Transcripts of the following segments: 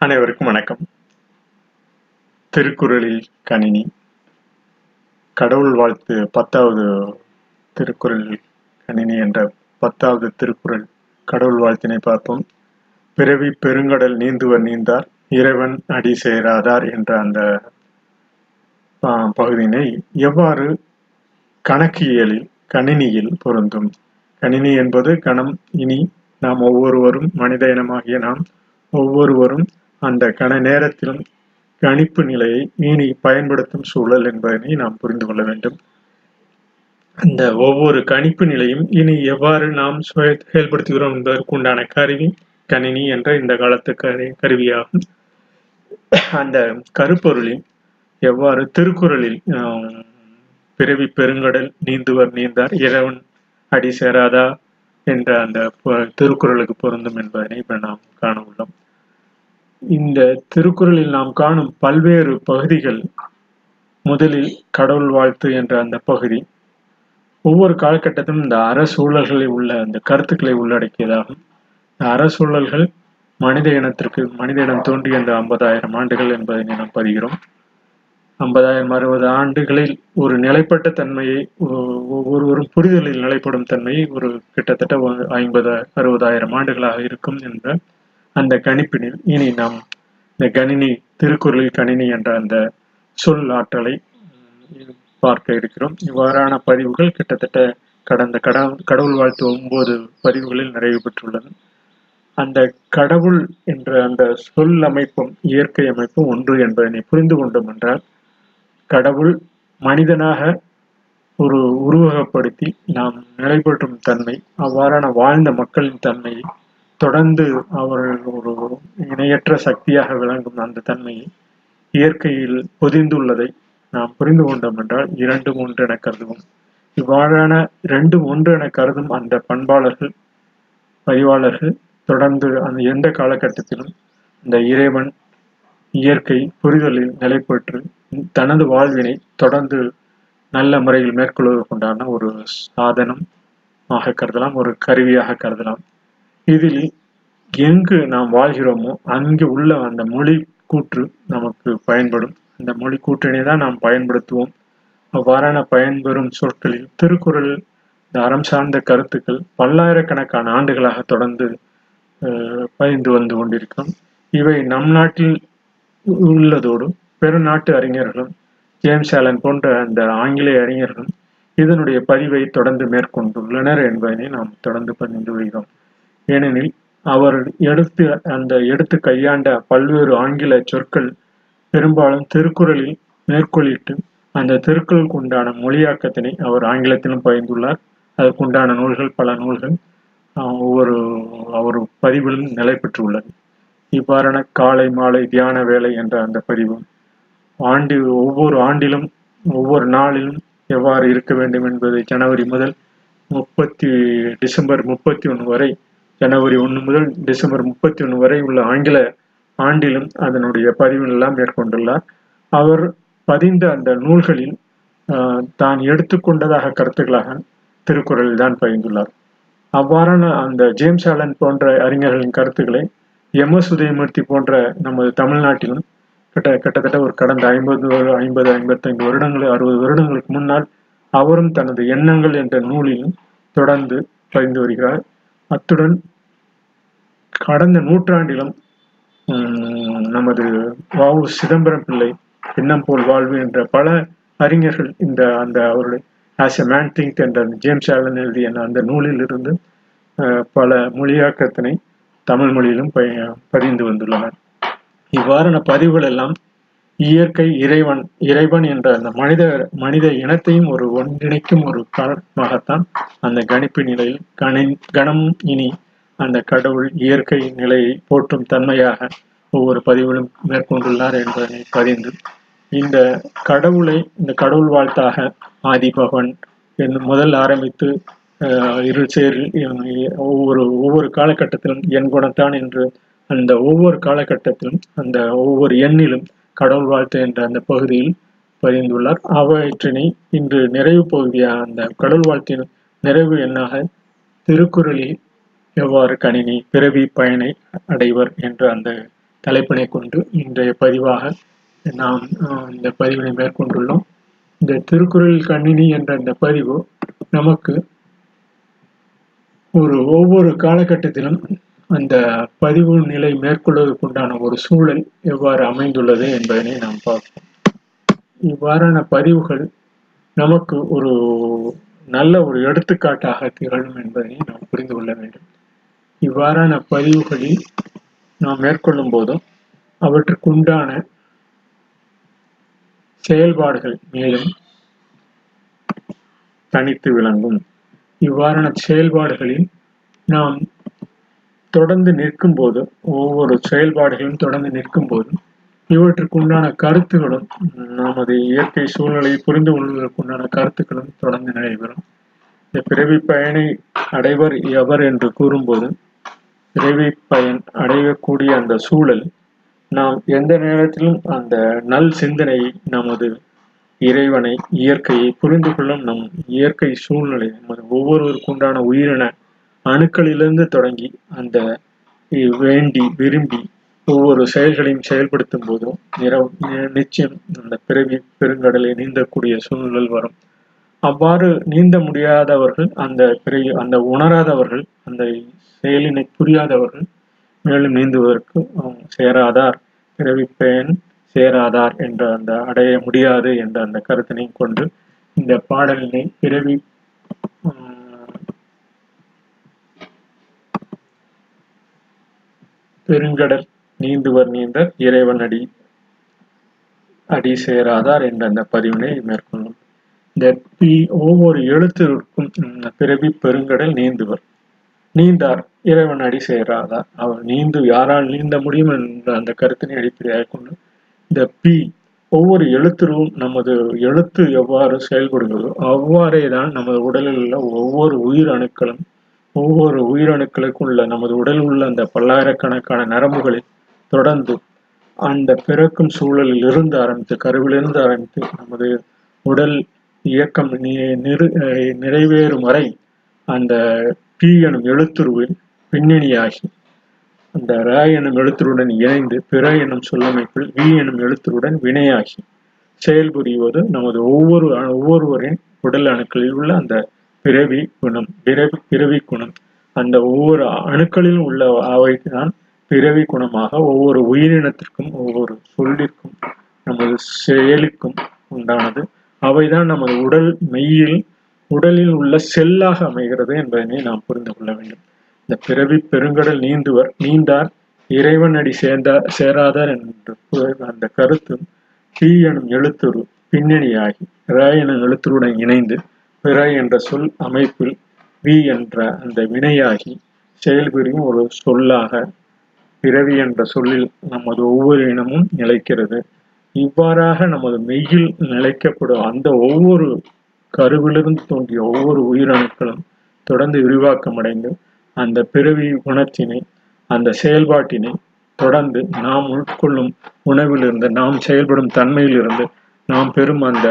அனைவருக்கும் வணக்கம். திருக்குறளில் கணினி. கடவுள் வாழ்த்து பத்தாவது திருக்குறள் கணினி என்ற பத்தாவது திருக்குறள் கடவுள் வாழ்த்தினை பார்ப்போம். பிறவி பெருங்கடல் நீந்துவர் நீந்தார் இறைவன் அடி சேராதார் என்ற அந்த பகுதியினை எவ்வாறு கணக்கியலில் கணினியில் பொருந்தும்? கணினி என்பது கணம் இனி நாம் ஒவ்வொருவரும் மனித இனமாகிய நாம் ஒவ்வொருவரும் அந்த கண நேரத்திலும் கணிப்பு நிலையை இனி பயன்படுத்தும் சூழல் என்பதனை நாம் புரிந்து கொள்ள வேண்டும். அந்த ஒவ்வொரு கணிப்பு நிலையும் இனி எவ்வாறு நாம் சுய- செயல்படுத்துகிறோம் என்பதற்குண்டான கருவி கணினி என்ற இந்த காலத்து கரு கருவியாகும். அந்த கருப்பொருளில் எவ்வாறு திருக்குறளில் பிறவி பெருங்கடல் நீந்துவர் நீந்தார் இறைவன் அடி சேராதா என்ற அந்த திருக்குறளுக்கு பொருந்தும் என்பதனை இப்ப நாம் காண உள்ளோம். இந்த திருக்குறளில் நாம் காணும் பல்வேறு பகுதிகள் முதலில் கடவுள் வாழ்த்து என்ற அந்த பகுதி. ஒவ்வொரு காலகட்டத்திலும் இந்த அறசூழல்களில் உள்ள அந்த கருத்துக்களை உள்ளடக்கியதாகும். இந்த அறசூழல்கள் மனித இனத்திற்கு மனித இனம் தோன்றிய அந்த ஐம்பதாயிரம் ஆண்டுகள் என்பதை நாம் பதிகிறோம். ஐம்பதாயிரம் அறுபது ஆண்டுகளில் ஒரு நிலைப்பட்ட தன்மையை ஒ- ஒவ்வொருவரும் புரிதலில் நிலைப்படும் தன்மையை ஒரு கிட்டத்தட்ட ஐம்பது அறுபதாயிரம் ஆண்டுகளாக இருக்கும் என்ற அந்த கணிப்பினில் இனி நாம் இந்த கணினி திருக்குறளில் கணினி என்ற அந்த சொல் ஆற்றலை பார்க்க இருக்கிறோம். இவ்வாறான பதிவுகள் கிட்டத்தட்ட கடந்த கட கடவுள் வாழ்த்து ஒன்பது பதிவுகளில் நிறைவு பெற்றுள்ளது. அந்த கடவுள் என்ற அந்த சொல் அமைப்பும் இயற்கை அமைப்பும் ஒன்று என்பதனை புரிந்து கொண்டோம் என்றால் கடவுள் மனிதனாக ஒரு உருவகப்படுத்தி நாம் நிலைபெற்றும் தன்மை அவ்வாறான வாழ்ந்த மக்களின் தன்மையை தொடர்ந்து அவர்கள் ஒரு இணையற்ற சக்தியாக விளங்கும் அந்த தன்மையை இயற்கையில் பொதிந்துள்ளதை நாம் புரிந்து கொண்டோம் என்றால் இரண்டும் ஒன்று என கருதுவோம். இவ்வாறான இரண்டும் ஒன்று என கருதும் அந்த பண்பாளர்கள் பதிவாளர்கள் தொடர்ந்து அந்த எந்த காலகட்டத்திலும் இந்த இறைவன் இயற்கை புரிதலில் நிலைப்பெற்று தனது வாழ்வினை தொடர்ந்து நல்ல முறையில் மேற்கொள்வதற்குண்டான ஒரு சாதனம் ஆக கருதலாம் ஒரு கருவியாக கருதலாம். இதில் எங்கு நாம் வாழ்கிறோமோ அங்கு உள்ள அந்த மொழி கூற்று நமக்கு பயன்படும். அந்த மொழி கூற்றினை தான் நாம் பயன்படுத்துவோம். அவ்வாறான பயன்பெறும் சொற்களில் திருக்குறள் இந்த அறம் சார்ந்த கருத்துக்கள் பல்லாயிரக்கணக்கான ஆண்டுகளாக தொடர்ந்து பயந்து வந்து கொண்டிருக்கும். இவை நம் நாட்டில் உள்ளதோடு பெருநாட்டு அறிஞர்களும் ஜேம்ஸ் ஆலன் போன்ற அந்த ஆங்கிலேய அறிஞர்களும் இதனுடைய பதிவை தொடர்ந்து மேற்கொண்டுள்ளனர் என்பதனை நாம் தொடர்ந்து பதிந்து வருகிறோம் ஏனெனில் அவர் எடுத்து அந்த எடுத்து கையாண்ட பல்வேறு ஆங்கில சொற்கள் பெரும்பாலும் திருக்குறளில் மேற்கோளிட்டு அந்த திருக்குறளுக்கு உண்டான மொழியாக்கத்தினை அவர் ஆங்கிலத்திலும் பகிர்ந்துள்ளார். அதற்குண்டான நூல்கள் பல நூல்கள் ஒவ்வொரு அவர் பதிவிலும் நிலை பெற்றுள்ளது. இவ்வாறான காலை மாலை தியான வேலை என்ற அந்த பதிவும் ஆண்டு ஒவ்வொரு ஆண்டிலும் ஒவ்வொரு நாளிலும் எவ்வாறு இருக்க வேண்டும் என்பதை ஜனவரி முதல் முப்பத்தி டிசம்பர் முப்பத்தி ஒன்று வரை ஜனவரி ஒன்று முதல் டிசம்பர் முப்பத்தி ஒன்று வரை உள்ள ஆங்கில ஆண்டிலும் அதனுடைய பதிவுகளெல்லாம் மேற்கொண்டுள்ளார். அவர் பதிந்த அந்த நூல்களில் தான் எடுத்துக்கொண்டதாக கருத்துக்களாக திருக்குறளில் தான் பகிர்ந்துள்ளார் அவ்வாறான அந்த ஜேம்ஸ் ஆலன் போன்ற அறிஞர்களின் கருத்துக்களை எம். எஸ். உதயமூர்த்தி போன்ற நமது தமிழ்நாட்டிலும் கிட்ட கிட்டத்தட்ட ஒரு கடந்த ஐம்பது ஐம்பது ஐம்பத்தைந்து வருடங்கள் அறுபது வருடங்களுக்கு முன்னால் அவரும் தனது எண்ணங்கள் என்ற நூலிலும் தொடர்ந்து பகிர்ந்து வருகிறார். அத்துடன் கடந்த நூற்றாண்டிலும் உம், நமது வாவு சிதம்பரம் பிள்ளை எண்ணம் போல் வாழ்வு என்ற பல அறிஞர்கள் இந்த அந்த அவருடைய ஆஸ் எ மேன் திங்க் என்ற ஜேம்ஸ் ஆலன் எழுதிய அந்த நூலில் இருந்து அஹ், பல மொழியாக்கத்தினை தமிழ் மொழியிலும் பதிந்து வந்துள்ளனர். இவ்வாறான பதிவுகள் எல்லாம் இயற்கை இறைவன் இறைவன் என்ற அந்த மனித மனித இனத்தையும் ஒரு ஒன்றிணைக்கும் ஒரு காரணமாகத்தான் அந்த கணிப்பு நிலையில் கணி கணம் இனி அந்த கடவுள் இயற்கை நிலையை போற்றும் தன்மையாக ஒவ்வொரு பதிவிலும் மேற்கொண்டுள்ளார் என்பதனை பதிந்து இந்த கடவுளை இந்த கடவுள் வாழ்த்தாக ஆதிபவன் என் முதல் ஆரம்பித்து இரு சேரில் ஒவ்வொரு ஒவ்வொரு காலகட்டத்திலும் என் குணத்தான் என்று அந்த ஒவ்வொரு காலகட்டத்திலும் அந்த ஒவ்வொரு எண்ணிலும் கடவுள் வாழ்த்து என்ற அந்த பகுதியில் பதிந்துள்ளார். அவற்றினை இன்று நிறைவு பகுதியாக அந்த கடவுள் வாழ்த்தின் நிறைவு எண்ணாக திருக்குறளில் எவ்வாறு கணினி பிறவி பயனை அடைவர் என்ற அந்த தலைப்பினை கொண்டு இன்றைய பதிவாக நாம் இந்த பதிவினை மேற்கொண்டுள்ளோம். இந்த திருக்குறள் கணினி என்ற இந்த பதிவு நமக்கு ஒரு ஒவ்வொரு காலகட்டத்திலும் அந்த பதிவு நிலை மேற்கொள்வதற்குண்டான ஒரு சூழல் எவ்வாறு அமைந்துள்ளது என்பதனை நாம் பார்ப்போம். இவ்வாறான பதிவுகள் நமக்கு ஒரு நல்ல ஒரு எடுத்துக்காட்டாக திகழும் என்பதனை நாம் புரிந்து கொள்ள வேண்டும். இவ்வாறான பதிவுகளில் நாம் மேற்கொள்ளும் போதும் அவற்றுக்குண்டான செயல்பாடுகள் மேலும் தனித்து விளங்கும். இவ்வாறான செயல்பாடுகளில் நாம் தொடர்ந்து நிற்கும் போது ஒவ்வொரு செயல்பாடுகளும் தொடர்ந்து நிற்கும் போது இவற்றுக்கு உண்டான கருத்துகளும் நமது இயற்கை சூழ்நிலையை புரிந்து கொள்வதற்குண்டான கருத்துக்களும் தொடர்ந்து நடைபெறும். இந்த பிறவி பயனை அடைவர் எவர் என்று கூறும்போது பிறவி பயன் அடையக்கூடிய அந்த சூழல் நாம் எந்த நேரத்திலும் அந்த நல் சிந்தனையை நமது இறைவனை இயற்கையை புரிந்து கொள்ளும் நம் இயற்கை சூழ்நிலை நமது ஒவ்வொருவருக்குண்டான உயிரின அணுக்களிலிருந்து தொடங்கி அந்த வேண்டி விரும்பி ஒவ்வொரு செயல்களையும் செயல்படுத்தும் போதும் நிச்சயம் அந்த பிறவி பெருங்கடலை நீந்தக்கூடிய சூழ்நிலை வரும். அவ்வாறு நீந்த முடியாதவர்கள் அந்த பிறவி அந்த உணராதவர்கள் அந்த செயலினை புரியாதவர்கள் மேலும் நீந்துவதற்கு சேராதார் பிறவி பயன் சேராதார் என்ற அந்த அடைய முடியாது என்ற அந்த கருத்தினை கொண்டு இந்த பாடலினை பிறவி பெருங்கடல் நீந்துவர் நீந்தர் இறைவன் அடி அடி சேராதார் என்ற அந்த பதிவினை மேற்கொள்ளும். ஒவ்வொரு எழுத்திற்கும் பிறவி பெருங்கடல் நீந்துவர். நீந்தார் இறைவன் அடி சேராதார். அவர் நீந்து யாரால் நீந்த முடியும் என்ற அந்த கருத்தினை அடிப்படையாக கொண்டு இந்த பி ஒவ்வொரு எழுத்திலும் நமது எழுத்து எவ்வாறு செயல்படுகிறதோ அவ்வாறே தான் நமது உடலில் உள்ள ஒவ்வொரு உயிர் அணுக்களும் ஒவ்வொரு உயிரணுக்களுக்கும் உள்ள நமது உடல் உள்ள அந்த பல்லாயிரக்கணக்கான நரம்புகளை தொடர்ந்து அந்த பிறக்கும் சூழலில் இருந்து ஆரம்பித்து கருவிலிருந்து ஆரம்பித்து நமது உடல் இயக்கம் நி- அஹ் நிறைவேறும் வரை அந்த டி எனும் எழுத்துருவில் பின்னணியாகி அந்த ர எனும் எழுத்துருடன் இணைந்து பிற எனும் சொல்லமைப்பில் வி எனும் எழுத்துருடன் வினையாகி செயல்புரிவது நமது ஒவ்வொரு ஒவ்வொருவரின் உடல் அணுக்களில் உள்ள அந்த பிறவி குணம் பிறவி பிறவி குணம். அந்த ஒவ்வொரு அணுக்களிலும் உள்ள அவைதான் பிறவி குணமாக ஒவ்வொரு உயிரினத்திற்கும் ஒவ்வொரு சொல்லிற்கும் நமது செயலுக்கும் உண்டானது. அவைதான் நமது உடல் மெய்யில் உடலில் உள்ள செல்லாக அமைகிறது என்பதனை நாம் புரிந்து கொள்ள வேண்டும். இந்த பிறவி பெருங்கடல் நீந்துவர் நீந்தார் இறைவனடி சேர்ந்தா சேர்ந்தார் சேராதார் என்று அந்த கருத்து தீ எனும் எழுத்துரு பின்னணியாகி ராயனும் எனும் எழுத்துருடன் இணைந்து பிற என்ற சொல் அமைப்பில் வி என்ற அந்த வினையாகி செயல்புரியும் ஒரு சொல்லாக பிறவி என்ற சொல்லில் நமது ஒவ்வொரு இனமும் நிலைக்கிறது. இவ்வாறாக நமது மெய்யில் நிலைக்கப்படும் அந்த ஒவ்வொரு கருவிலிருந்து தோன்றிய ஒவ்வொரு உயிரணுக்களும் தொடர்ந்து விரிவாக்கமடைந்து அந்த பிறவி குணத்தினை அந்த செயல்பாட்டினை தொடர்ந்து நாம் உட்கொள்ளும் உணவிலிருந்து நாம் செயல்படும் தன்மையிலிருந்து நாம் பெறும் அந்த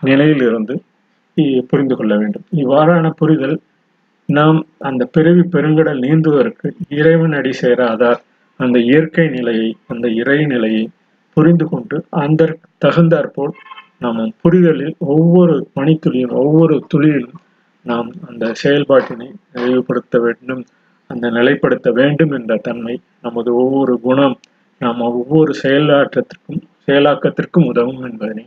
நிலையிலிருந்து புரிந்து கொள்ள வேண்டும். இவ்வாறான புரிதல் நாம் அந்த பிறவி பெருங்கடல் நீந்துவதற்கு இறைவன் அடி சேராதார். அந்த இயற்கை நிலையை அந்த இறை நிலையை புரிந்து கொண்டு அந்த தகுந்தாற்போல் நாம் புரிதலில் ஒவ்வொரு மணித்துளியும் ஒவ்வொரு துளியிலும் நாம் அந்த செயல்பாட்டினை நிறைவுபடுத்த வேண்டும் அந்த நிலைப்படுத்த வேண்டும் என்ற தன்மை நமது ஒவ்வொரு குணம் நாம் ஒவ்வொரு செயலாற்றத்திற்கும் செயலாக்கத்திற்கும் உதவும் என்பதனை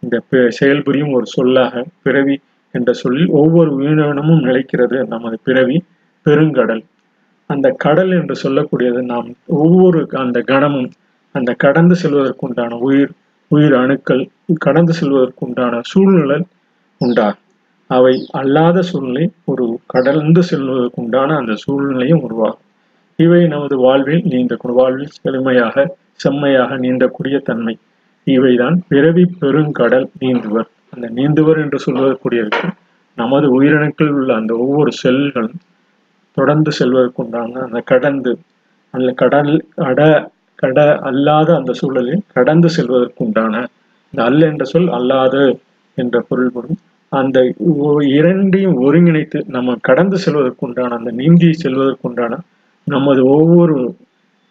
இந்த செயல்புரியும் ஒரு சொல்லாக பிறவி என்ற சொல்லில் ஒவ்வொரு உயிரினமும் நிலைக்கிறது. நமது பிறவி பெருங்கடல். அந்த கடல் என்று சொல்லக்கூடியது நாம் ஒவ்வொரு அந்த கணமும் அந்த கடந்து செல்வதற்குண்டான உயிர் உயிர் அணுக்கள் கடந்து செல்வதற்குண்டான சூழ்நிலை உண்டா அவை அல்லாத சூழ்நிலை ஒரு கடந்து செல்வதற்குண்டான அந்த சூழ்நிலையும் உருவாகும். இவை நமது வாழ்வில் நீந்த வாழ்வில் செழுமையாக செம்மையாக நீந்தக்கூடிய தன்மை. இவைதான் பிறவி பெருங்கடல் நீந்துவர். அந்த நீந்துவர் என்று சொல்வதற்குரியதுக்கு நமது உயிரணுக்கள் உள்ள அந்த ஒவ்வொரு செல்களும் தொடர்ந்து செல்வதற்குண்டான அந்த கடந்து அந்த கடல் கட கட அல்லாத அந்த சூழலில் கடந்து செல்வதற்குண்டான இந்த அல் என்ற சொல் அல்லாது என்ற பொருள்படும் அந்த இரண்டையும் ஒருங்கிணைத்து நம்ம கடந்து செல்வதற்குண்டான அந்த நீந்தி செல்வதற்குண்டான நமது ஒவ்வொரு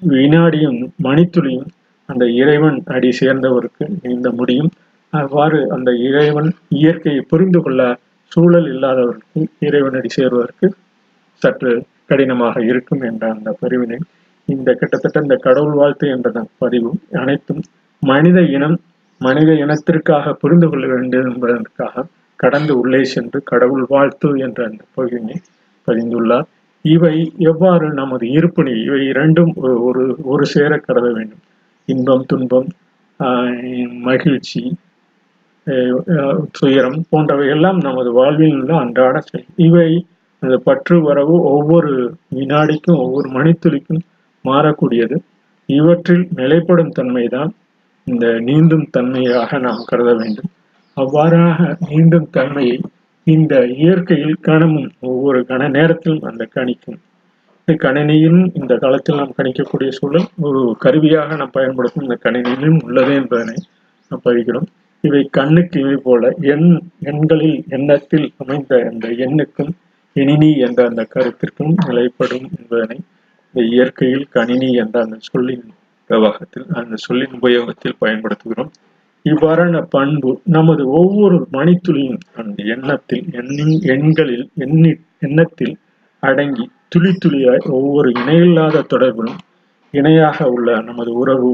வினாடியும் மணித்துளியும் அந்த இறைவன் அடி சேர்ந்தவருக்கு நீந்த முடியும். அவ்வாறு அந்த இறைவன் இயற்கையை புரிந்து கொள்ள சூழல் இல்லாதவருக்கு இறைவன் அடி சேர்வதற்கு சற்று கடினமாக இருக்கும் என்ற அந்த பதிவினை இந்த கிட்டத்தட்ட இந்த கடவுள் வாழ்த்து என்ற பதிவு அனைத்தும் மனித இனம் மனித இனத்திற்காக புரிந்து கொள்ள வேண்டும் என்பதற்காக கடந்து உள்ளே சென்று கடவுள் வாழ்த்து என்ற அந்த பகுதியை பதிந்துள்ளார். இவை எவ்வாறு நமது இருப்பினை இவை இரண்டும் ஒரு ஒரு சேர கருத வேண்டும். இன்பம் துன்பம் மகிழ்ச்சி துயரம் போன்றவை எல்லாம் நமது வாழ்வில் உள்ள அன்றாட செயல் இவை அந்த பற்று வரவு ஒவ்வொரு வினாடிக்கும் ஒவ்வொரு மணித்துளிக்கும் மாறக்கூடியது. இவற்றில் நிலைப்படும் தன்மைதான் இந்த நீந்தும் தன்மையாக நாம் கருத வேண்டும். அவ்வாறாக நீண்டும் தன்மையை இந்த இயற்கையில் கணமும் ஒவ்வொரு கன நேரத்திலும் அந்த கணிக்கும். கணினியில் இந்த காலத்தில் நாம் கணிக்கக்கூடிய சூழல் ஒரு கருவியாக நாம் பயன்படுத்தும் இந்த கணினியிலும் உள்ளது என்பதனை நாம் பதிக்கிறோம் இவை கண்ணுக்கு இவை போல எண் எண்களில் எண்ணத்தில் அமைந்த அந்த எண்ணுக்கும் இனினி என்ற அந்த கருத்திற்கும் நிலைப்படும் என்பதனை இந்த இயற்கையில் கணினி என்ற அந்த சொல்லின் பிரவாகத்தில் அந்த சொல்லின் உபயோகத்தில் பயன்படுத்துகிறோம். இவ்வாறான பண்பு நமது ஒவ்வொரு மணித்துளியும் அந்த எண்ணத்தில் எண்ணின் எண்களில் எண்ணி எண்ணத்தில் அடங்கி துளி துளியாய் ஒவ்வொரு இணையில்லாத தொடர்பிலும் இணையாக உள்ள நமது உறவு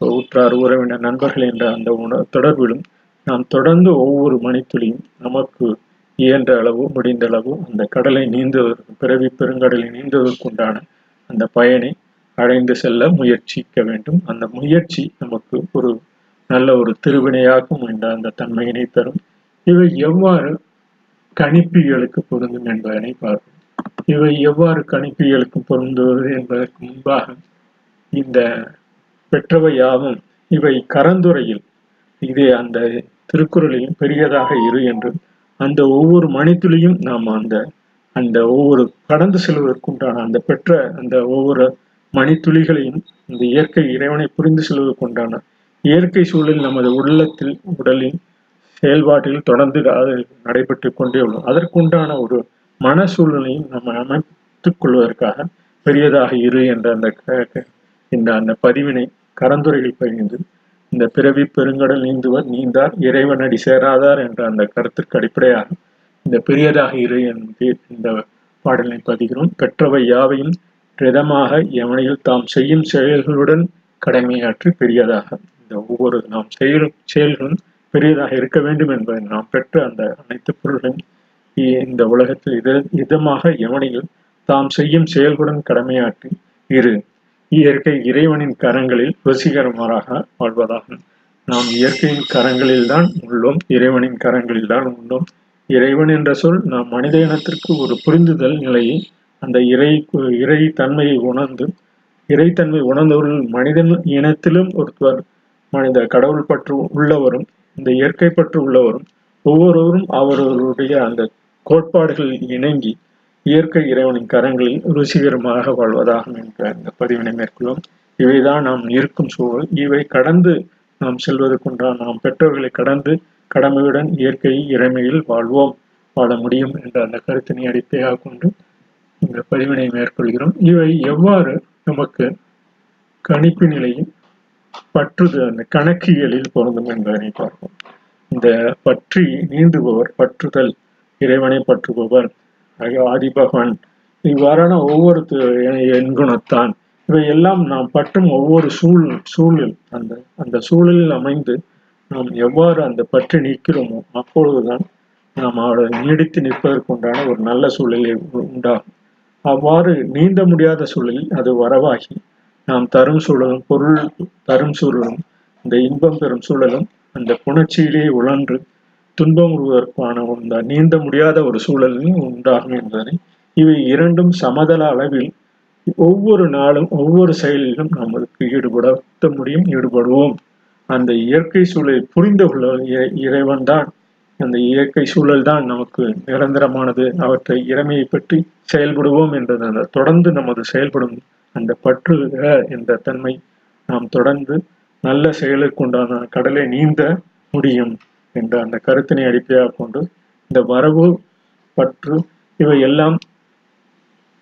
உற்றார் உறவினர் நண்பர்கள் என்ற அந்த உண தொடர்பிலும் நாம் தொடர்ந்து ஒவ்வொரு மணித்துளியும் நமக்கு இயன்ற அளவு முடிந்த அளவு அந்த கடலை நீந்துவதற்கு பிறவி பெருங்கடலை நீந்துவதற்குண்டான அந்த பயனை அடைந்து செல்ல முயற்சிக்க வேண்டும். அந்த முயற்சி நமக்கு ஒரு நல்ல ஒரு திருவினையாகும் என்ற அந்த தன்மையினை தரும். இவை எவ்வாறு கணிப்பிகளுக்கு பொருந்தும் என்பதனை பார்ப்போம். இவை எவ்வாறு கணிப்பியலுக்கு பொருந்துவது என்பதற்கு முன்பாக இந்த பெற்றவை யாவும் இவை கரந்துரையில் இதே அந்த திருக்குறளில் பெரியதாக இரு என்று அந்த ஒவ்வொரு மணித்துளியும் நாம் அந்த அந்த ஒவ்வொரு கடந்து செல்வதற்குண்டான அந்த பெற்ற அந்த ஒவ்வொரு மணித்துளிகளையும் இந்த இயற்கை இறைவனை புரிந்து செல்வதற்குண்டான இயற்கை சூழல் நமது உள்ளத்தில் உடலின் செயல்பாட்டில் தொடர்ந்து அது நடைபெற்று கொண்டே உள்ளோம் அதற்குண்டான ஒரு மன சூழ்நிலையும் நம்ம அமைத்துக் கொள்வதற்காக பெரியதாக இரு என்ற அந்த இந்த அந்த பதிவினை கரந்துரையில் பகிர்ந்து இந்த பிறவி பெருங்கடல் நீந்துவர் நீந்தார் இறைவனடி சேராதார் என்ற அந்த கருத்திற்கு அடிப்படையாக இந்த பெரியதாக இரு என்று இந்த பாடலை பதிகிறோம் பெற்றவை யாவையும் ரிதமாக எவனையில் தாம் செய்யும் செயல்களுடன் கடமையாற்றி பெரியதாக இந்த ஒவ்வொரு நாம் செயலும் செயல்களும் பெரியதாக இருக்க வேண்டும் என்பதை நாம் பெற்ற அந்த அனைத்து பொருள்களையும் இந்த உலகத்தில் இத இதமாக எவனையும் தாம் செய்யும் செயல்களுடன் கடமையாற்றி இரு. இயற்கை இறைவனின் கரங்களில் ருசிகரமாக வாழ்வதாகும். நாம் இயற்கையின் கரங்களில் தான் உள்ளோம் இறைவனின் கரங்களில் தான் உள்ளோம். இறைவன் என்ற சொல் நாம் மனித இனத்திற்கு ஒரு புரிந்துதல் நிலையை அந்த இறை இறை தன்மையை உணர்ந்து இறைத்தன்மை உணர்ந்தவர்கள் மனிதன் இனத்திலும் ஒருத்தர் மனித கடவுள் பற்று உள்ளவரும் இந்த இயற்கை பற்று உள்ளவரும் ஒவ்வொருவரும் அவர்களுடைய அந்த கோட்பாடுகள் இணங்கி இயற்கை இறைவனின் கரங்களில் ருசிகரமாக வாழ்வதாகும் என்ற இந்த பதிவினை மேற்கொள்ளும் இவைதான் நாம் இருக்கும் சூழல். இவை கடந்து நாம் செல்வதற்குன்றான் நாம் பெற்றோர்களை கடந்து கடமையுடன் இயற்கை இறைமையில் வாழ்வோம் வாழ முடியும் என்ற அந்த கருத்தினை அடிப்படையாக கொண்டு இந்த பதிவினை மேற்கொள்கிறோம். இவை எவ்வாறு நமக்கு கணிப்பு நிலையில் பற்றுது அந்த கணக்கியலில் பொருந்தும் என்பதனை பார்ப்போம். இந்த பற்றி நீந்துபவர் பற்றுதல் இறைவனை பற்றுபவர். ஆதி பகவான் இவ்வாறான ஒவ்வொரு எண்குணத்தான் இவை எல்லாம் நாம் பற்றும் ஒவ்வொரு சூழ் சூழல் அந்த அந்த சூழலில் அமைந்து நாம் எவ்வாறு அந்த பற்றி நிற்கிறோமோ அப்பொழுதுதான் நாம் அவரை நீடித்து நிற்பதற்குண்டான ஒரு நல்ல சூழலை உண்டாகும். அவ்வாறு நீந்த முடியாத சூழலில் அது வரவாகி நாம் தரும் சூழலும் பொருள் தரும் சூழலும் இந்த இன்பம் பெறும் சூழலும் அந்த புணர்ச்சியிலே உழன்று துன்பம் உருவதற்கான உண்டா நீந்த முடியாத ஒரு சூழலையும் உண்டாகும் என்பதனை இவை இரண்டும் சமதள அளவில் ஒவ்வொரு நாளும் ஒவ்வொரு செயலிலும் நம்மளுக்கு ஈடுபடுத்த முடியும் ஈடுபடுவோம். அந்த இயற்கை சூழலை புரிந்து கொள்ள இறைவன் தான் அந்த இயற்கை சூழல் தான் நமக்கு நிரந்தரமானது. அவற்றை இறைமையை பற்றி செயல்படுவோம் என்றது. அந்த தொடர்ந்து நமது செயல்படும் அந்த பற்று என்ற தன்மை நாம் தொடர்ந்து நல்ல செயலுக்கு உண்டான கடலை நீந்த முடியும். என்ற அந்த கருத்தினை அடிப்படையாக கொண்டு இந்த வரவு பற்று இவை எல்லாம்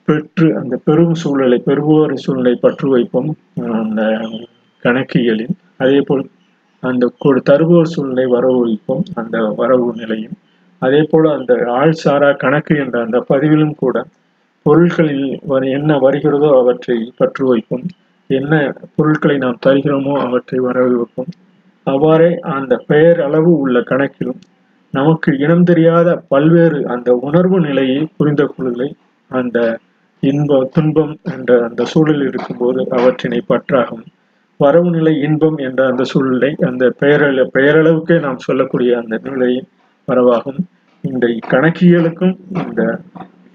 பெற்று அந்த பெரும் சூழ்நிலை பெறுவோர் சூழ்நிலை பற்று வைப்போம் அந்த கணக்கியலில். அதே போல் அந்த தருவோர் சூழ்நிலை வரவு வைப்போம் அந்த வரவு நிலையும். அதே போல அந்த ஆள் சாரா கணக்கு என்ற அந்த பதிவிலும் கூட பொருட்களில் என்ன வருகிறதோ அவற்றை பற்று வைப்போம். என்ன பொருட்களை நாம் தருகிறோமோ அவற்றை வரவு வைப்போம். அவ்வாறே அந்த பெயர் அளவு உள்ள கணக்கிலும் நமக்கு இனம் தெரியாத பல்வேறு அந்த உணர்வு நிலையை புரிந்த கொள்கை அந்த இன்ப துன்பம் என்ற அந்த சூழலில் இருக்கும்போது அவற்றினை பற்றாகும். வரவு நிலை இன்பம் என்ற அந்த சூழலை அந்த பெயரள பெயரளவுக்கே நாம் சொல்லக்கூடிய அந்த நிலை வரவாகும். இந்த கணக்கியலுக்கும் இந்த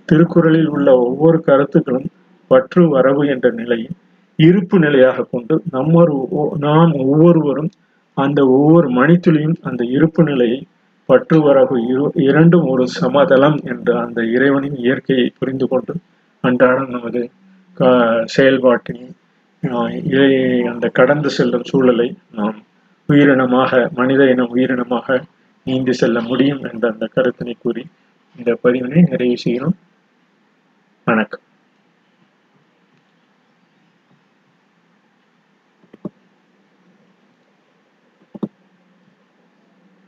திருக்குறளில் உள்ள ஒவ்வொரு கருத்துக்களும் பற்று வரவு என்ற நிலையை இருப்பு நிலையாக கொண்டு நம்ம ஒ- நாம் ஒவ்வொருவரும் அந்த ஒவ்வொரு மணித்துளியும் அந்த இருப்பு நிலையை பற்றுவரவு இரு- இரண்டும் ஒரு சமதளம் என்ற அந்த இறைவனின் இயற்கையை புரிந்து கொண்டு அன்றாடம் நமது க- செயல்பாட்டில் ஆஹ் இறை- அந்த கடந்து செல்லும் சூழலை நாம் உயிரினமாக மனித இனம் உயிரினமாக நீந்தி செல்ல முடியும் என்ற அந்த கருத்தினை கூறி இந்த பதிவினை நிறைவு செய்கிறோம். வணக்கம்.